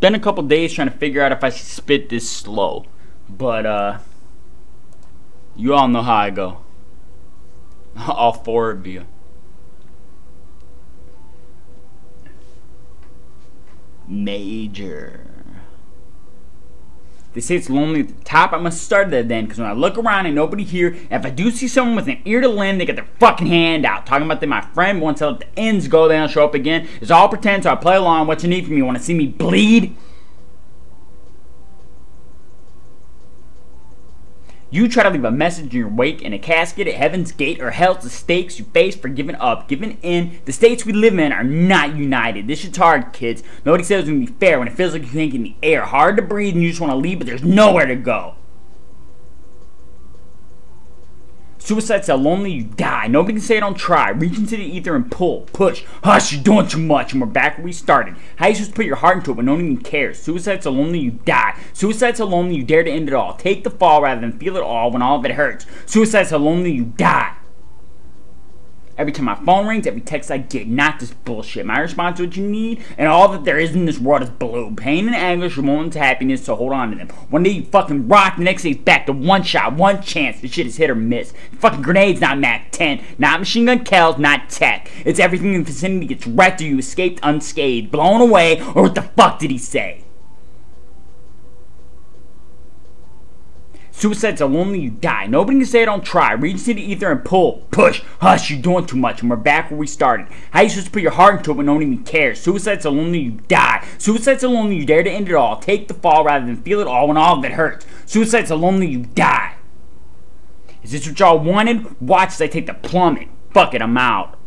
been a couple days trying to figure out if I should spit this slow. But, uh, you all know how I go. All four of you. Major. They say it's lonely at the top. I must start there then, because when I look around and nobody here, and if I do see someone with an ear to lend, they get their fucking hand out. Talking about them, my friend wants to let the ends go, they don't show up again. It's all pretend, so I play along. What you need from me? Want to see me bleed? You try to leave a message in your wake in a casket at heaven's gate or hell's the stakes you face for giving up, giving in. The states we live in are not united. This shit's hard, kids. Nobody says it's gonna be fair when it feels like you get in the air. Hard to breathe and you just wanna leave, but there's nowhere to go. Suicide's so lonely you die. Nobody can say I don't try. Reach into the ether and pull, push, hush, you're doing too much, and we're back where we started. How you supposed to put your heart into it when no one even cares? Suicide's so lonely you die. Suicide's so lonely you dare to end it all. Take the fall rather than feel it all when all of it hurts. Suicide's so lonely you die. Every time my phone rings, every text I get, not this bullshit. My response to what you need, and all that there is in this world is blue. Pain and anguish moments of happiness, so hold on to them. One day you fucking rock, the next day it's back to one shot, one chance. This shit is hit or miss. Fucking grenades, not MAC 10. Not machine gun kells, not tech. It's everything in the vicinity gets wrecked or you escaped unscathed, blown away, or what the fuck did he say? Suicide's so lonely you die. Nobody can say I don't try. Reach to the ether and pull, push, hush, you're doing too much, and we're back where we started. How you supposed to put your heart into it when no one even cares? Suicide's so lonely you die. Suicide's so lonely you dare to end it all. Take the fall rather than feel it all when all of it hurts. Suicide's so lonely you die. Is this what y'all wanted? Watch as I take the plummet. Fuck it, I'm out.